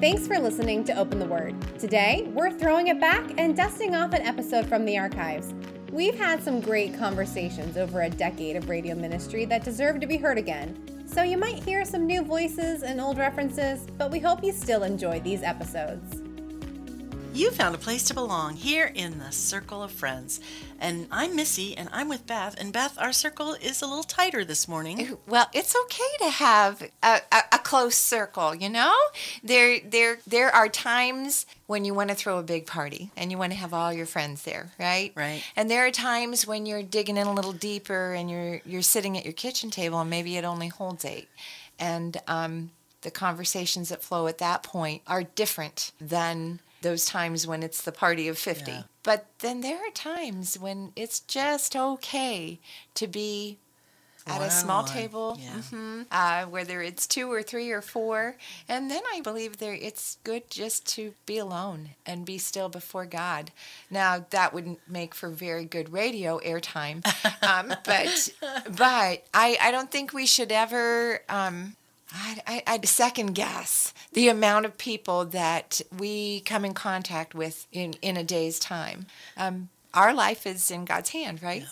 Thanks for listening to Open the Word. Today, we're throwing it back and dusting off an episode from the archives. We've had some great conversations over a decade of radio ministry that deserve to be heard again. So you might hear some new voices and old references, but we hope you still enjoy these episodes. You found a place to belong here in the Circle of Friends. And I'm Missy, and I'm with Beth. And Beth, our circle is a little tighter this morning. Well, it's okay to have a, a, a close circle, you know? There, there, there are times when you want to throw a big party and you want to have all your friends there, right? Right. And there are times when you're digging in a little deeper and you're you're sitting at your kitchen table and maybe it only holds eight. And um, the conversations that flow at that point are different than those times when it's the party of 50. Yeah. But then there are times when it's just okay to be at a small table, yeah. mhm, uh, whether it's two or three or four. And then I believe there it's good just to be alone and be still before God. Now that wouldn't make for very good radio airtime, um, but but I I don't think we should ever. Um, I, I, I'd second guess the amount of people that we come in contact with in, in a day's time. Um, our life is in God's hand, right?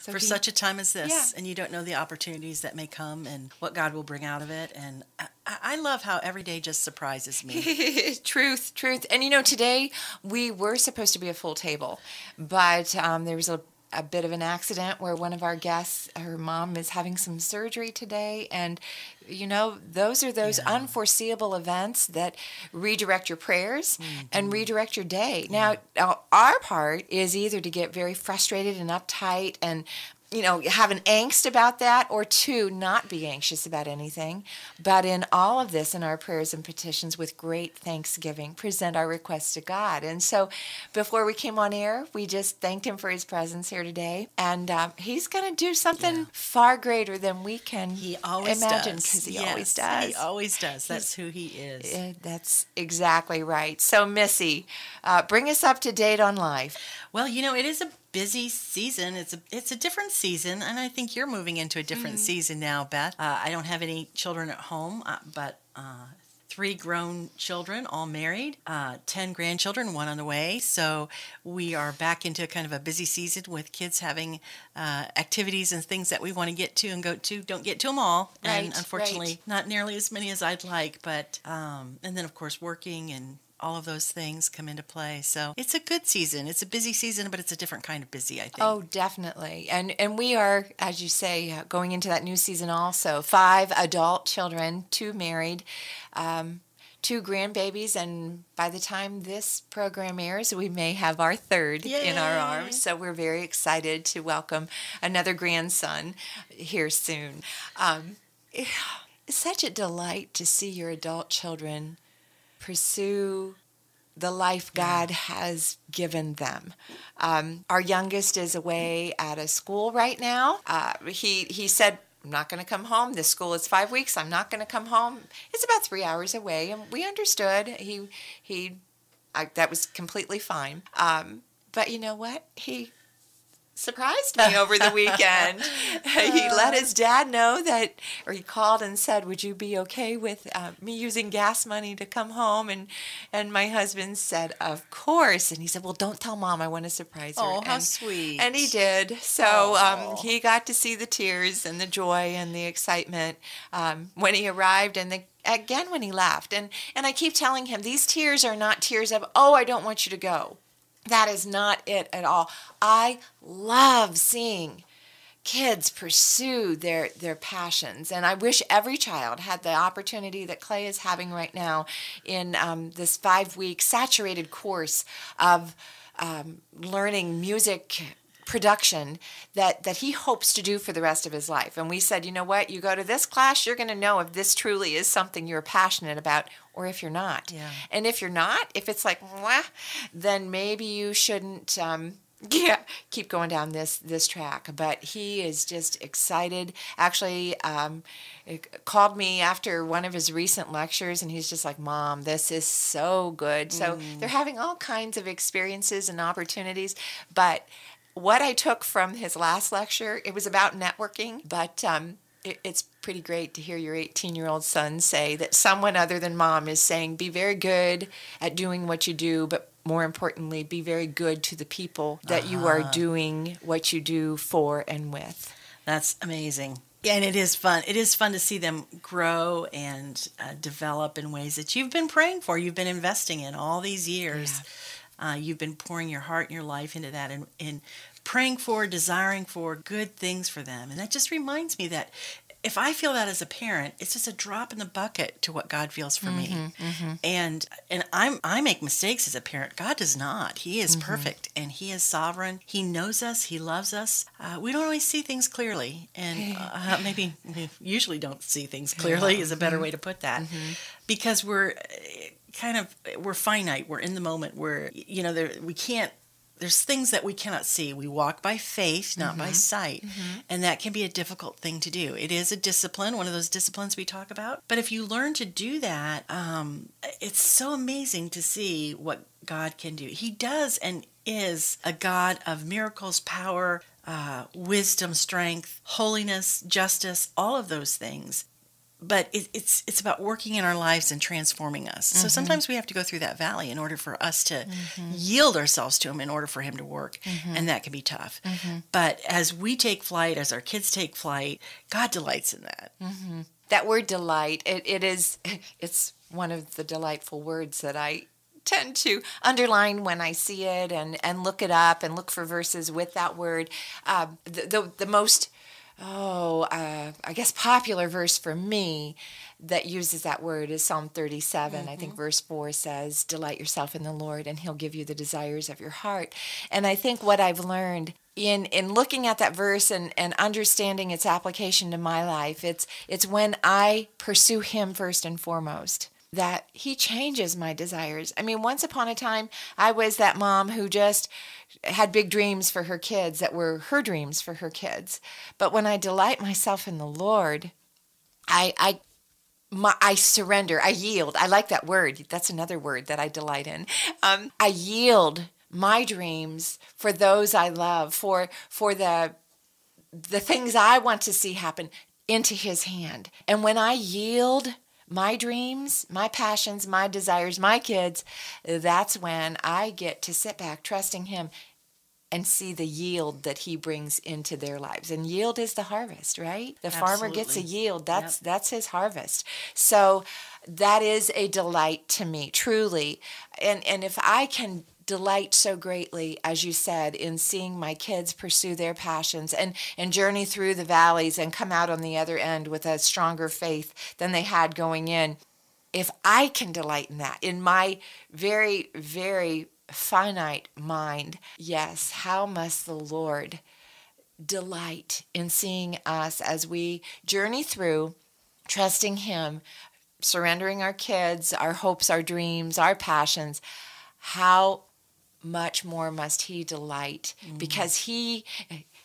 So For such a time as this, Yeah. and you don't know the opportunities that may come and what God will bring out of it. And I, I I love how every day just surprises me. truth, truth. And you know, today we were supposed to be a full table, but um, there was a, a bit of an accident where one of our guests, her mom, is having some surgery today. And, you know, those are those Yeah. unforeseeable events that redirect your prayers Mm-hmm. and redirect your day. Now, now, our part is either to get very frustrated and uptight and you know, have an angst about that, or two, not be anxious about anything, but in all of this, in our prayers and petitions, with great thanksgiving, present our requests to God. And so, before we came on air, we just thanked Him for His presence here today, and um, He's going to do something Yeah. far greater than we can He always imagine, does. because He Yes, always does. He always does. That's who he is. Uh, That's exactly right. So, Missy, uh, bring us up to date on life. Well, you know, it is a busy season. It's a it's a different season, and I think you're moving into a different Mm-hmm. season now, Beth. Uh, I don't have any children at home, uh, but. Uh, Three grown children, all married, uh, 10 grandchildren, one on the way. So we are back into kind of a busy season with kids having uh, activities and things that we want to get to and go to. Don't get to them all. and unfortunately, right. not nearly as many as I'd like. But, um, and then of course, working and all of those things come into play. So it's a good season. It's a busy season, but it's a different kind of busy, I think. Oh, definitely. And and we are, as you say, uh, going into that new season also. Five adult children, two married, um, two grandbabies, and by the time this program airs, we may have our third in our arms. So we're very excited to welcome another grandson here soon. Um, it's such a delight to see your adult children pursue the life God has given them. Um, our youngest is away at a school right now. Uh, he he said. I'm not going to come home. This school is five weeks. I'm not going to come home. It's about three hours away, and we understood. He he, I, that was completely fine. Um, but you know what? He surprised me over the weekend. he let his dad know that, or he called and said, "Would you be okay with uh, me using gas money to come home?" And and my husband said, "Of course." And he said, "Well, don't tell mom. I want to surprise her." Oh, how and, sweet. And he did. So um, he got to see the tears and the joy and the excitement um, when he arrived and the again when he left. And and I keep telling him these tears are not tears of oh I don't want you to go. That is not it at all. I love seeing kids pursue their their passions and i wish every child had the opportunity that clay is having right now in um, this five week saturated course of um, learning music production that that he hopes to do for the rest of his life. And we said you know what? You go to this class you're going to know if this truly is something you're passionate about or if you're not. Yeah. and if you're not if it's like then maybe you shouldn't um, yeah keep going down this this track. But he is just excited. Actually um, called me after one of his recent lectures and he's just like mom this is so good. So they're having all kinds of experiences and opportunities but what i took from his last lecture it was about networking but um, it, it's pretty great to hear your 18 year old son say that someone other than mom is saying, be very good at doing what you do, but more importantly, be very good to the people that you are doing what you do for and with. That's amazing. Yeah, and it is fun. It is fun to see them grow and uh, develop in ways that you've been praying for, you've been investing in all these years. Uh, you've been pouring your heart and your life into that and, and praying for, desiring for good things for them. And that just reminds me that if I feel that as a parent, it's just a drop in the bucket to what God feels for me. Mm-hmm, And and I'm I make mistakes as a parent. God does not. He is Mm-hmm. perfect and He is sovereign. He knows us. He loves us. Uh, we don't always see things clearly, and uh, maybe we usually don't see things clearly is a better Mm-hmm. way to put that, because we're uh, kind of we're finite. We're in the moment. We're you know there we can't there's things that we cannot see. We walk by faith, not by sight. And that can be a difficult thing to do. It is a discipline, one of those disciplines we talk about. But if you learn to do that, um, it's so amazing to see what God can do. He does and is a God of miracles, power, uh, wisdom, strength, holiness, justice, all of those things but it, it's it's about working in our lives and transforming us. So mm-hmm. sometimes we have to go through that valley in order for us to mm-hmm. yield ourselves to Him in order for Him to work, mm-hmm. and that can be tough. But as we take flight, as our kids take flight, God delights in that. That word delight, it, it is, it's one of the delightful words that I tend to underline when I see it and, and look it up and look for verses with that word. Uh, the, the, the most, oh, uh, I guess popular verse for me that uses that word is Psalm 37. I think verse 4 says, Delight yourself in the Lord, and he'll give you the desires of your heart. And I think what I've learned in in looking at that verse and, and understanding its application to my life, it's it's when I pursue him first and foremost that he changes my desires. I mean, once upon a time, I was that mom who just had big dreams for her kids that were her dreams for her kids. But when I delight myself in the Lord, I I my, I surrender. I yield. I like that word. That's another word that I delight in. Um, I yield my dreams for those I love, for for the the things I want to see happen into His hand. And when I yield my dreams, my passions, my desires, my kids, that's when I get to sit back trusting Him and see the yield that he brings into their lives. And yield is the harvest, right? The farmer gets a yield. That's that's his harvest. So that is a delight to me, truly. And and if I can delight so greatly as you said in seeing my kids pursue their passions and and journey through the valleys and come out on the other end with a stronger faith than they had going in if I can delight in that, in my very, very finite mind, yes, how must the Lord delight in seeing us as we journey through, trusting Him, surrendering our kids, our hopes, our dreams, our passions? How much more must He delight because He.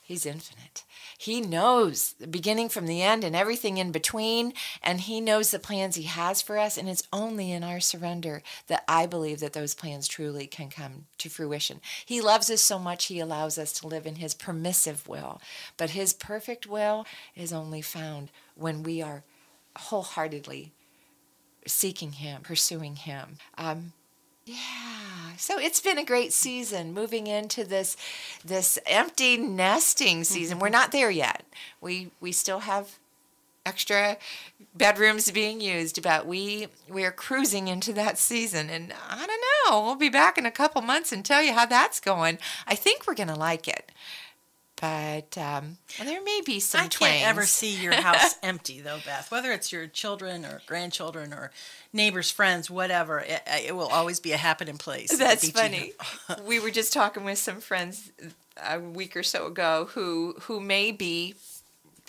He's infinite. He knows the beginning from the end and everything in between, and He knows the plans He has for us. And it's only in our surrender that I believe that those plans truly can come to fruition. He loves us so much, He allows us to live in His permissive will. But His perfect will is only found when we are wholeheartedly seeking Him, pursuing Him. Um, yeah. So it's been a great season moving into this this empty nesting season. We're mm-hmm. not there yet. We we still have extra bedrooms being used, but we we're cruising into that season and I don't know. We'll be back in a couple months and tell you how that's going. I think we're going to like it. But um, there may be some I can't ever see your house empty, though, Beth. Whether it's your children or grandchildren or neighbors, friends, whatever, it, it will always be a happening place. That's funny. we were just talking with some friends a week or so ago who who may be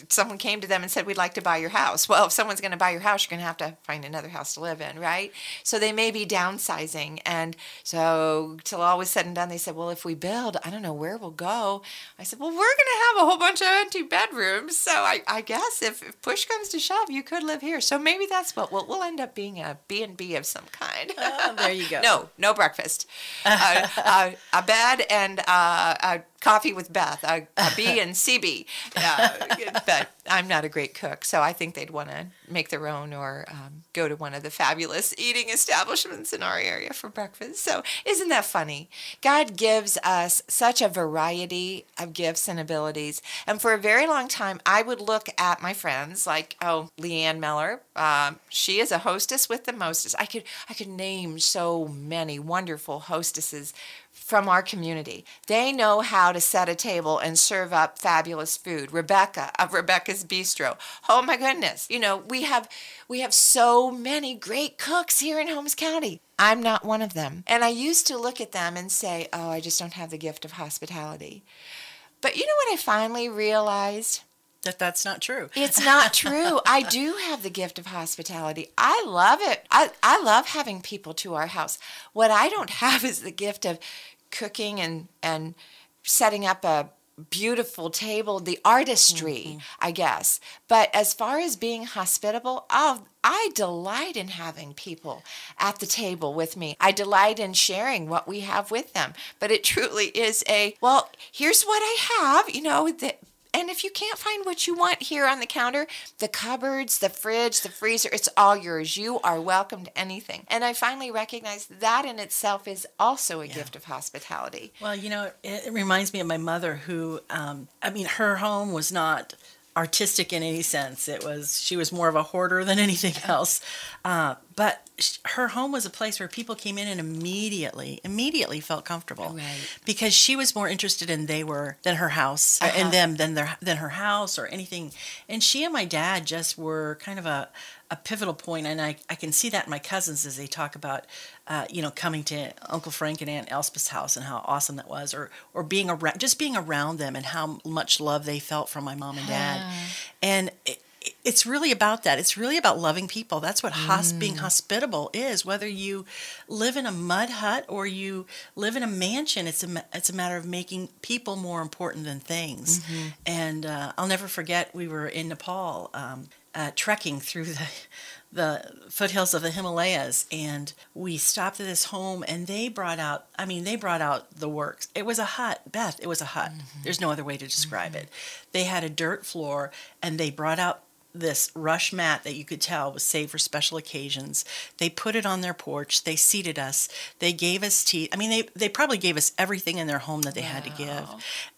someone came to them and said we'd like to buy your house. Well, if someone's going to buy your house, you're going to have to find another house to live in, right? So they may be downsizing and so till all was said and done they said, "Well, if we build, I don't know where we'll go." I said, "Well, we're going to have a whole bunch of empty bedrooms. So I, I guess if, if push comes to shove, you could live here. So maybe that's what we'll, we'll end up being a B&B of some kind." Oh, there you go. No, no breakfast. uh, uh, a bed and uh, a coffee with Beth, a, a B and CB. Uh, but I'm not a great cook, so I think they'd want to make their own or um, go to one of the fabulous eating establishments in our area for breakfast. So isn't that funny? God gives us such a variety of gifts and abilities. And for a very long time, I would look at my friends like, oh, Leanne Meller. Um, she is a hostess with the mostest. I could I could name so many wonderful hostesses from our community. They know how to set a table and serve up fabulous food. Rebecca of Rebecca's Bistro. Oh my goodness. You know, we have we have so many great cooks here in Holmes County. I'm not one of them. And I used to look at them and say, "Oh, I just don't have the gift of hospitality." But you know what I finally realized? That that's not true. It's not true. I do have the gift of hospitality. I love it. I, I love having people to our house. What I don't have is the gift of cooking and and setting up a beautiful table, the artistry, mm-hmm. I guess. But as far as being hospitable, oh, I delight in having people at the table with me. I delight in sharing what we have with them. But it truly is a, well, here's what I have, you know, that and if you can't find what you want here on the counter, the cupboards, the fridge, the freezer, it's all yours. You are welcome to anything. And I finally recognized that in itself is also a yeah. gift of hospitality. Well, you know, it, it, reminds me of my mother who, um, I mean, her home was not artistic in any sense. It was she was more of a hoarder than anything else. Uh, but her home was a place where people came in and immediately immediately felt comfortable right. because she was more interested in they were than her house uh, uh-huh. and them than their than her house or anything. And she and my dad just were kind of a a pivotal point, and I, I can see that in my cousins as they talk about, uh, you know, coming to Uncle Frank and Aunt Elspeth's house and how awesome that was, or or being around, just being around them and how much love they felt from my mom and dad, and. It, it's really about that. It's really about loving people. That's what mm. being hospitable is. Whether you live in a mud hut or you live in a mansion, it's a it's a matter of making people more important than things. Mm-hmm. And uh, I'll never forget we were in Nepal. Um, uh, trekking through the the foothills of the Himalayas, and we stopped at this home, and they brought out. I mean, they brought out the works. It was a hut, Beth. It was a hut. Mm-hmm. There's no other way to describe mm-hmm. it. They had a dirt floor, and they brought out this rush mat that you could tell was saved for special occasions. They put it on their porch. They seated us. They gave us tea. I mean, they, they probably gave us everything in their home that they wow. had to give.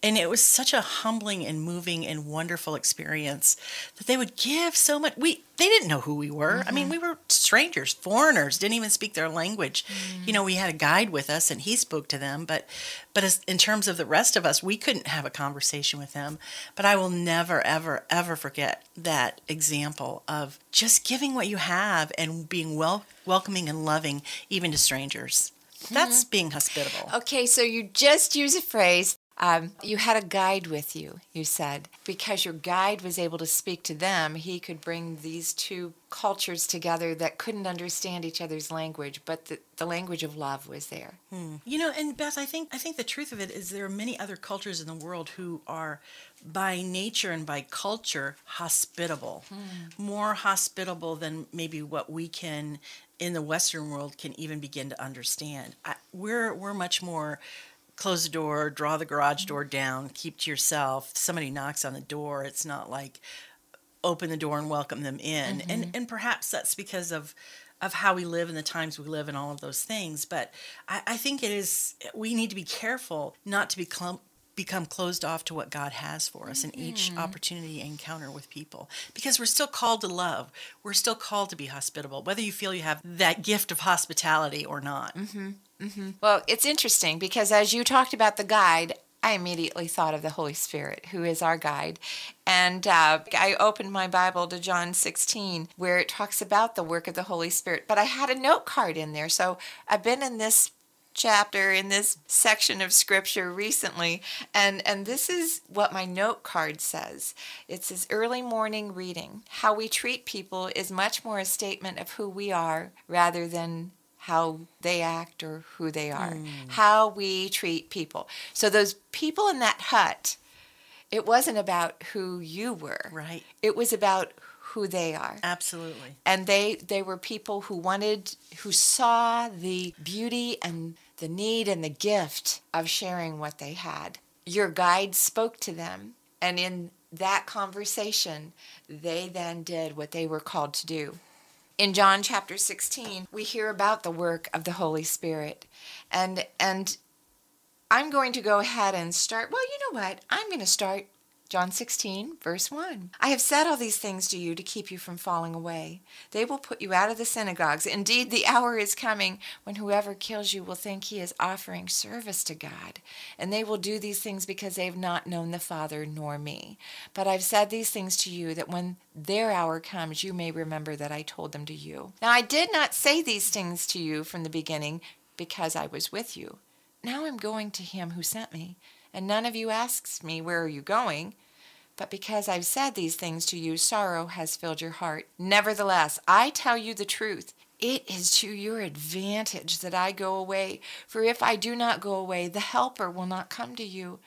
And it was such a humbling and moving and wonderful experience that they would give so much. We they didn't know who we were. Mm-hmm. I mean, mm-hmm. we were strangers, foreigners, didn't even speak their language. Mm-hmm. You know, we had a guide with us and he spoke to them, but but as, in terms of the rest of us, we couldn't have a conversation with them. But I will never ever ever forget that example of just giving what you have and being well welcoming and loving even to strangers. That's mm-hmm. being hospitable. Okay, so you just use a phrase um, you had a guide with you, you said. Because your guide was able to speak to them, he could bring these two cultures together that couldn't understand each other's language, but the, the language of love was there. Hmm. You know, and Beth, I think I think the truth of it is there are many other cultures in the world who are by nature and by culture hospitable. Hmm. More hospitable than maybe what we can in the western world can even begin to understand. I, we're we're much more close the door, draw the garage door down, keep to yourself. Somebody knocks on the door. It's not like open the door and welcome them in. Mm-hmm. And and perhaps that's because of of how we live and the times we live and all of those things. But I, I think it is we need to be careful not to be clump, become closed off to what God has for us in each mm-hmm. opportunity encounter with people because we're still called to love. We're still called to be hospitable, whether you feel you have that gift of hospitality or not. Mm-hmm. Mm-hmm. Well, it's interesting because as you talked about the guide, I immediately thought of the Holy Spirit, who is our guide. And uh, I opened my Bible to John 16, where it talks about the work of the Holy Spirit. But I had a note card in there. So I've been in this chapter in this section of scripture recently and and this is what my note card says it says early morning reading how we treat people is much more a statement of who we are rather than how they act or who they are, mm. how we treat people. So those people in that hut, it wasn't about who you were. Right. It was about who they are. Absolutely. And they they were people who wanted who saw the beauty and the need and the gift of sharing what they had your guide spoke to them, and in that conversation, they then did what they were called to do. In John chapter 16, we hear about the work of the Holy Spirit. And and I'm going to go ahead and start. Well, you know what? I'm going to start John 16, verse 1. I have said all these things to you to keep you from falling away. They will put you out of the synagogues. Indeed, the hour is coming when whoever kills you will think he is offering service to God. And they will do these things because they have not known the Father nor me. But I've said these things to you that when their hour comes, you may remember that I told them to you. Now, I did not say these things to you from the beginning because I was with you. Now I'm going to him who sent me and none of you asks me, Where are you going? But because I've said these things to you, sorrow has filled your heart. Nevertheless, I tell you the truth. It is to your advantage that I go away. For if I do not go away, the Helper will not come to you.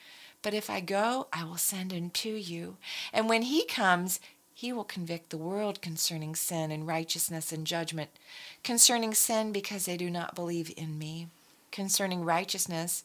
But if I go, I will send him to you. And when he comes, he will convict the world concerning sin and righteousness and judgment. Concerning sin, because they do not believe in me. Concerning righteousness,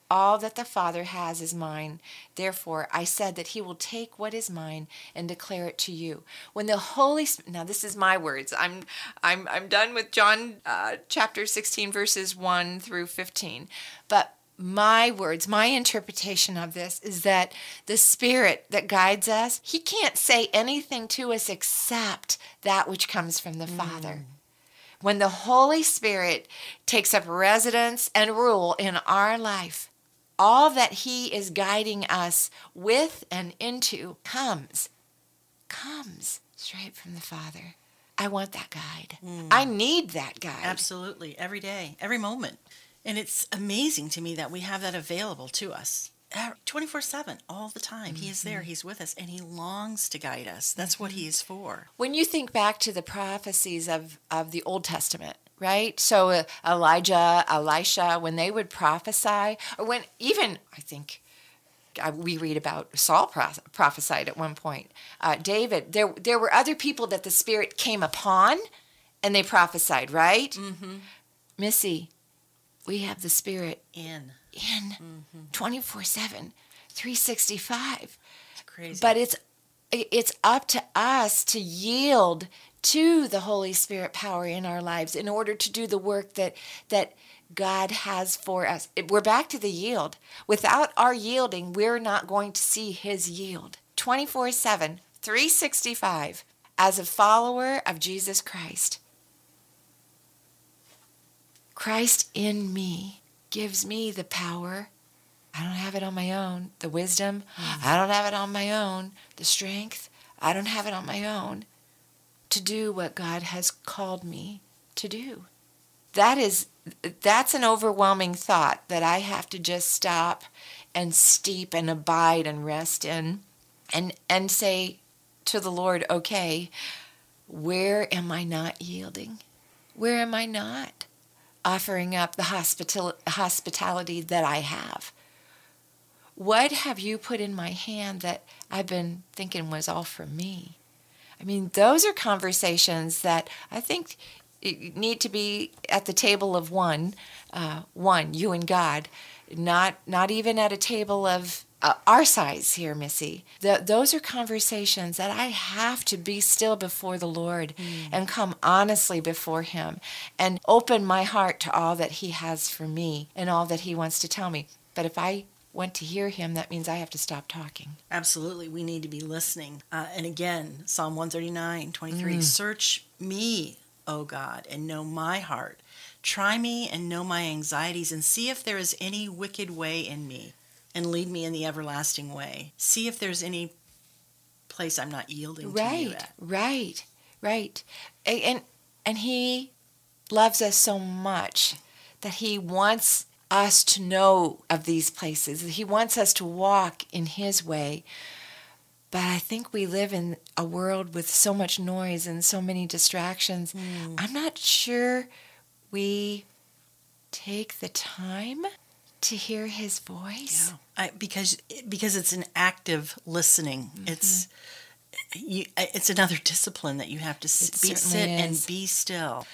All that the Father has is mine. Therefore, I said that he will take what is mine and declare it to you. When the Holy Spirit, now this is my words. I'm I'm I'm done with John uh, chapter 16 verses 1 through 15. But my words, my interpretation of this is that the Spirit that guides us, He can't say anything to us except that which comes from the mm. Father. When the Holy Spirit takes up residence and rule in our life, all that He is guiding us with and into comes, comes straight from the Father. I want that guide. Mm. I need that guide. Absolutely. Every day, every moment. And it's amazing to me that we have that available to us 24 7, all the time. Mm-hmm. He is there, mm-hmm. He's with us, and He longs to guide us. That's mm-hmm. what He is for. When you think back to the prophecies of, of the Old Testament, right? So uh, Elijah, Elisha, when they would prophesy, or when even I think uh, we read about Saul prophesied at one point. Uh, David, there there were other people that the Spirit came upon, and they prophesied, right? Mm-hmm. Missy, we have the Spirit in in mm-hmm. twenty four seven, three sixty five. Crazy, but it's it's up to us to yield to the Holy Spirit power in our lives in order to do the work that that God has for us. We're back to the yield. Without our yielding, we're not going to see his yield. 24/7, 365 as a follower of Jesus Christ. Christ in me gives me the power. I don't have it on my own. The wisdom, mm. I don't have it on my own. The strength, I don't have it on my own to do what God has called me to do. That is that's an overwhelming thought that I have to just stop and steep and abide and rest in and and say to the Lord, okay, where am I not yielding? Where am I not offering up the hospital, hospitality that I have? What have you put in my hand that I've been thinking was all for me? I mean, those are conversations that I think need to be at the table of one, uh, one, you and God, not not even at a table of uh, our size here, Missy. The, those are conversations that I have to be still before the Lord mm. and come honestly before Him and open my heart to all that He has for me and all that He wants to tell me. But if I want to hear him, that means I have to stop talking. Absolutely. We need to be listening. Uh, and again, Psalm 139, 23 mm. Search me, O God, and know my heart. Try me and know my anxieties, and see if there is any wicked way in me, and lead me in the everlasting way. See if there's any place I'm not yielding right, to you at. Right, right. And, and He loves us so much that He wants us to know of these places. He wants us to walk in His way. But I think we live in a world with so much noise and so many distractions. Mm. I'm not sure we take the time to hear his voice. Yeah. I, because because it's an active listening. Mm-hmm. It's you, it's another discipline that you have to sit, be, sit and be still.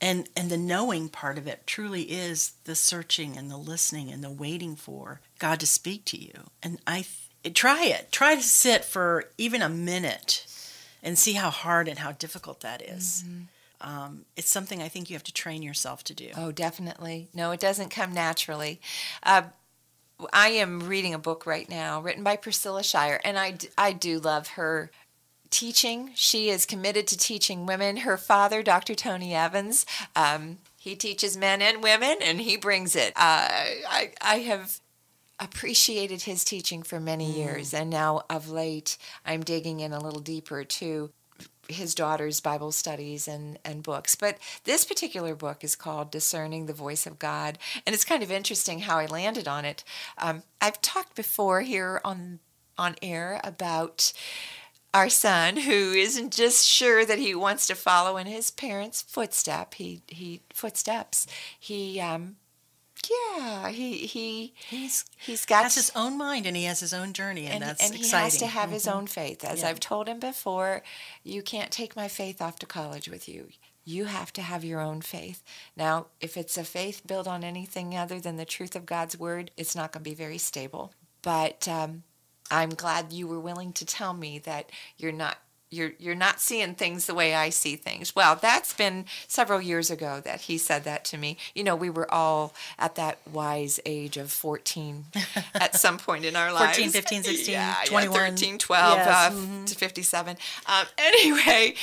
And and the knowing part of it truly is the searching and the listening and the waiting for God to speak to you. And I try it. Try to sit for even a minute and see how hard and how difficult that is. Mm-hmm. Um, it's something I think you have to train yourself to do. Oh, definitely. No, it doesn't come naturally. Uh, I am reading a book right now written by Priscilla Shirer, and I, I do love her teaching. She is committed to teaching women. Her father, Dr. Tony Evans, um, he teaches men and women, and he brings it. Uh, I, I have appreciated his teaching for many mm. years, and now of late, I'm digging in a little deeper to his daughter's Bible studies and, and books. But this particular book is called Discerning the Voice of God. And it's kind of interesting how I landed on it. Um, I've talked before here on, on air about our son who isn't just sure that he wants to follow in his parents' footstep. He, he footsteps. He um, yeah, he he he's he's got has his own mind and he has his own journey, and, and that's and exciting. he has to have mm-hmm. his own faith. As yeah. I've told him before, you can't take my faith off to college with you. You have to have your own faith. Now, if it's a faith built on anything other than the truth of God's word, it's not going to be very stable. But um, I'm glad you were willing to tell me that you're not you're you're not seeing things the way I see things. Well, that's been several years ago that he said that to me. You know, we were all at that wise age of 14 at some point in our lives. 14, 15, 16, yeah, 21. Yeah, 13, 12 yes. uh, mm-hmm. to 57. Um, anyway,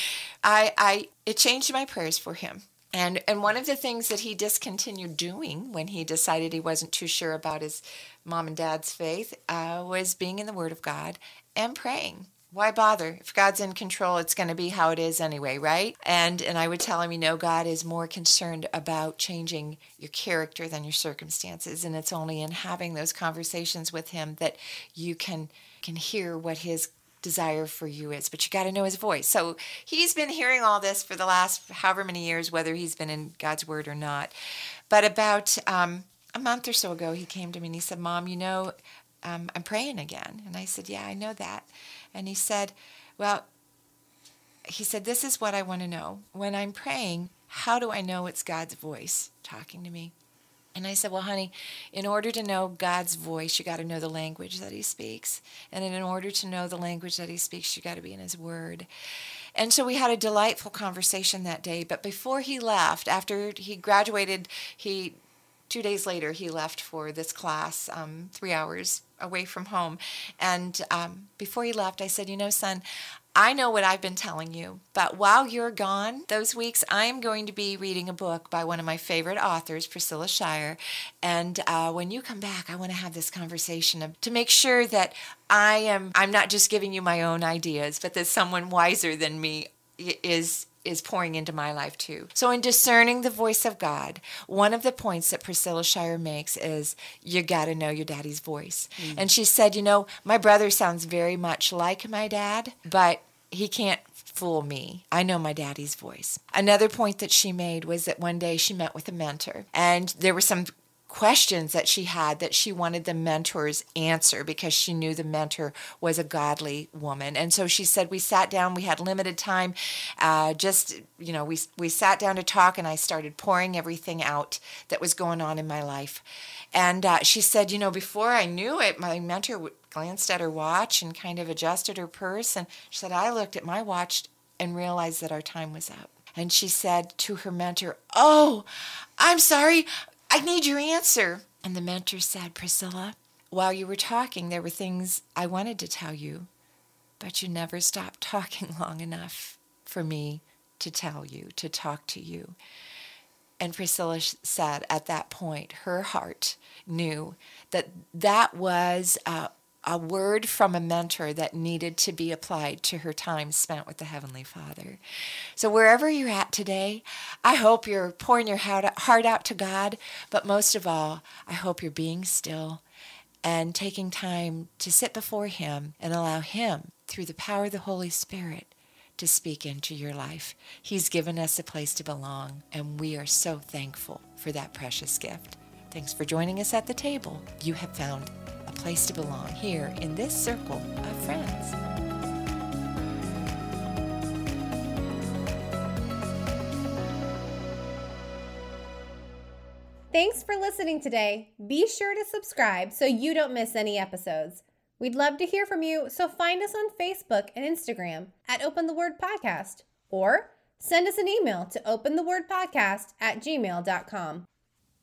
I I it changed my prayers for him. And and one of the things that he discontinued doing when he decided he wasn't too sure about his mom and dad's faith uh, was being in the Word of God and praying. Why bother? If god's in control it's going to be how it is anyway right? And and i would tell him you know god is more concerned about changing your character than your circumstances and it's only in having those conversations with him that you can can hear what his desire for you is. But you got to know his voice. So he's been hearing all this for the last however many years whether he's been in god's word or not. But about um, a month or so ago he came to me and he said mom you know um, i'm praying again and i said yeah i know that and he said, Well, he said, This is what I want to know. When I'm praying, how do I know it's God's voice talking to me? And I said, Well, honey, in order to know God's voice, you got to know the language that He speaks. And in order to know the language that He speaks, you got to be in His Word. And so we had a delightful conversation that day. But before he left, after he graduated, he two days later he left for this class um, three hours away from home and um, before he left i said you know son I know what I've been telling you, but while you're gone those weeks, I'm going to be reading a book by one of my favorite authors, Priscilla Shirer. And uh, when you come back, I want to have this conversation to make sure that I am I'm not just giving you my own ideas, but that someone wiser than me is is pouring into my life too. So, in discerning the voice of God, one of the points that Priscilla Shirer makes is you got to know your daddy's voice. Mm. And she said, You know, my brother sounds very much like my dad, but he can't fool me. I know my daddy's voice. Another point that she made was that one day she met with a mentor and there were some questions that she had that she wanted the mentor's answer because she knew the mentor was a godly woman. And so she said, we sat down, we had limited time, uh, just, you know, we, we sat down to talk and I started pouring everything out that was going on in my life. And uh, she said, you know, before I knew it, my mentor glanced at her watch and kind of adjusted her purse. And she said, I looked at my watch and realized that our time was up. And she said to her mentor, Oh, I'm sorry. I need your answer. And the mentor said, Priscilla, while you were talking, there were things I wanted to tell you, but you never stopped talking long enough for me to tell you, to talk to you. And Priscilla said at that point, her heart knew that that was a, a word from a mentor that needed to be applied to her time spent with the Heavenly Father. So, wherever you're at today, I hope you're pouring your heart out to God, but most of all, I hope you're being still and taking time to sit before Him and allow Him, through the power of the Holy Spirit, to speak into your life. He's given us a place to belong, and we are so thankful for that precious gift. Thanks for joining us at the table. You have found place to belong here in this circle of friends. Thanks for listening today. Be sure to subscribe so you don't miss any episodes. We'd love to hear from you, so find us on Facebook and Instagram at Open the Word Podcast or send us an email to openthewordpodcast at gmail.com.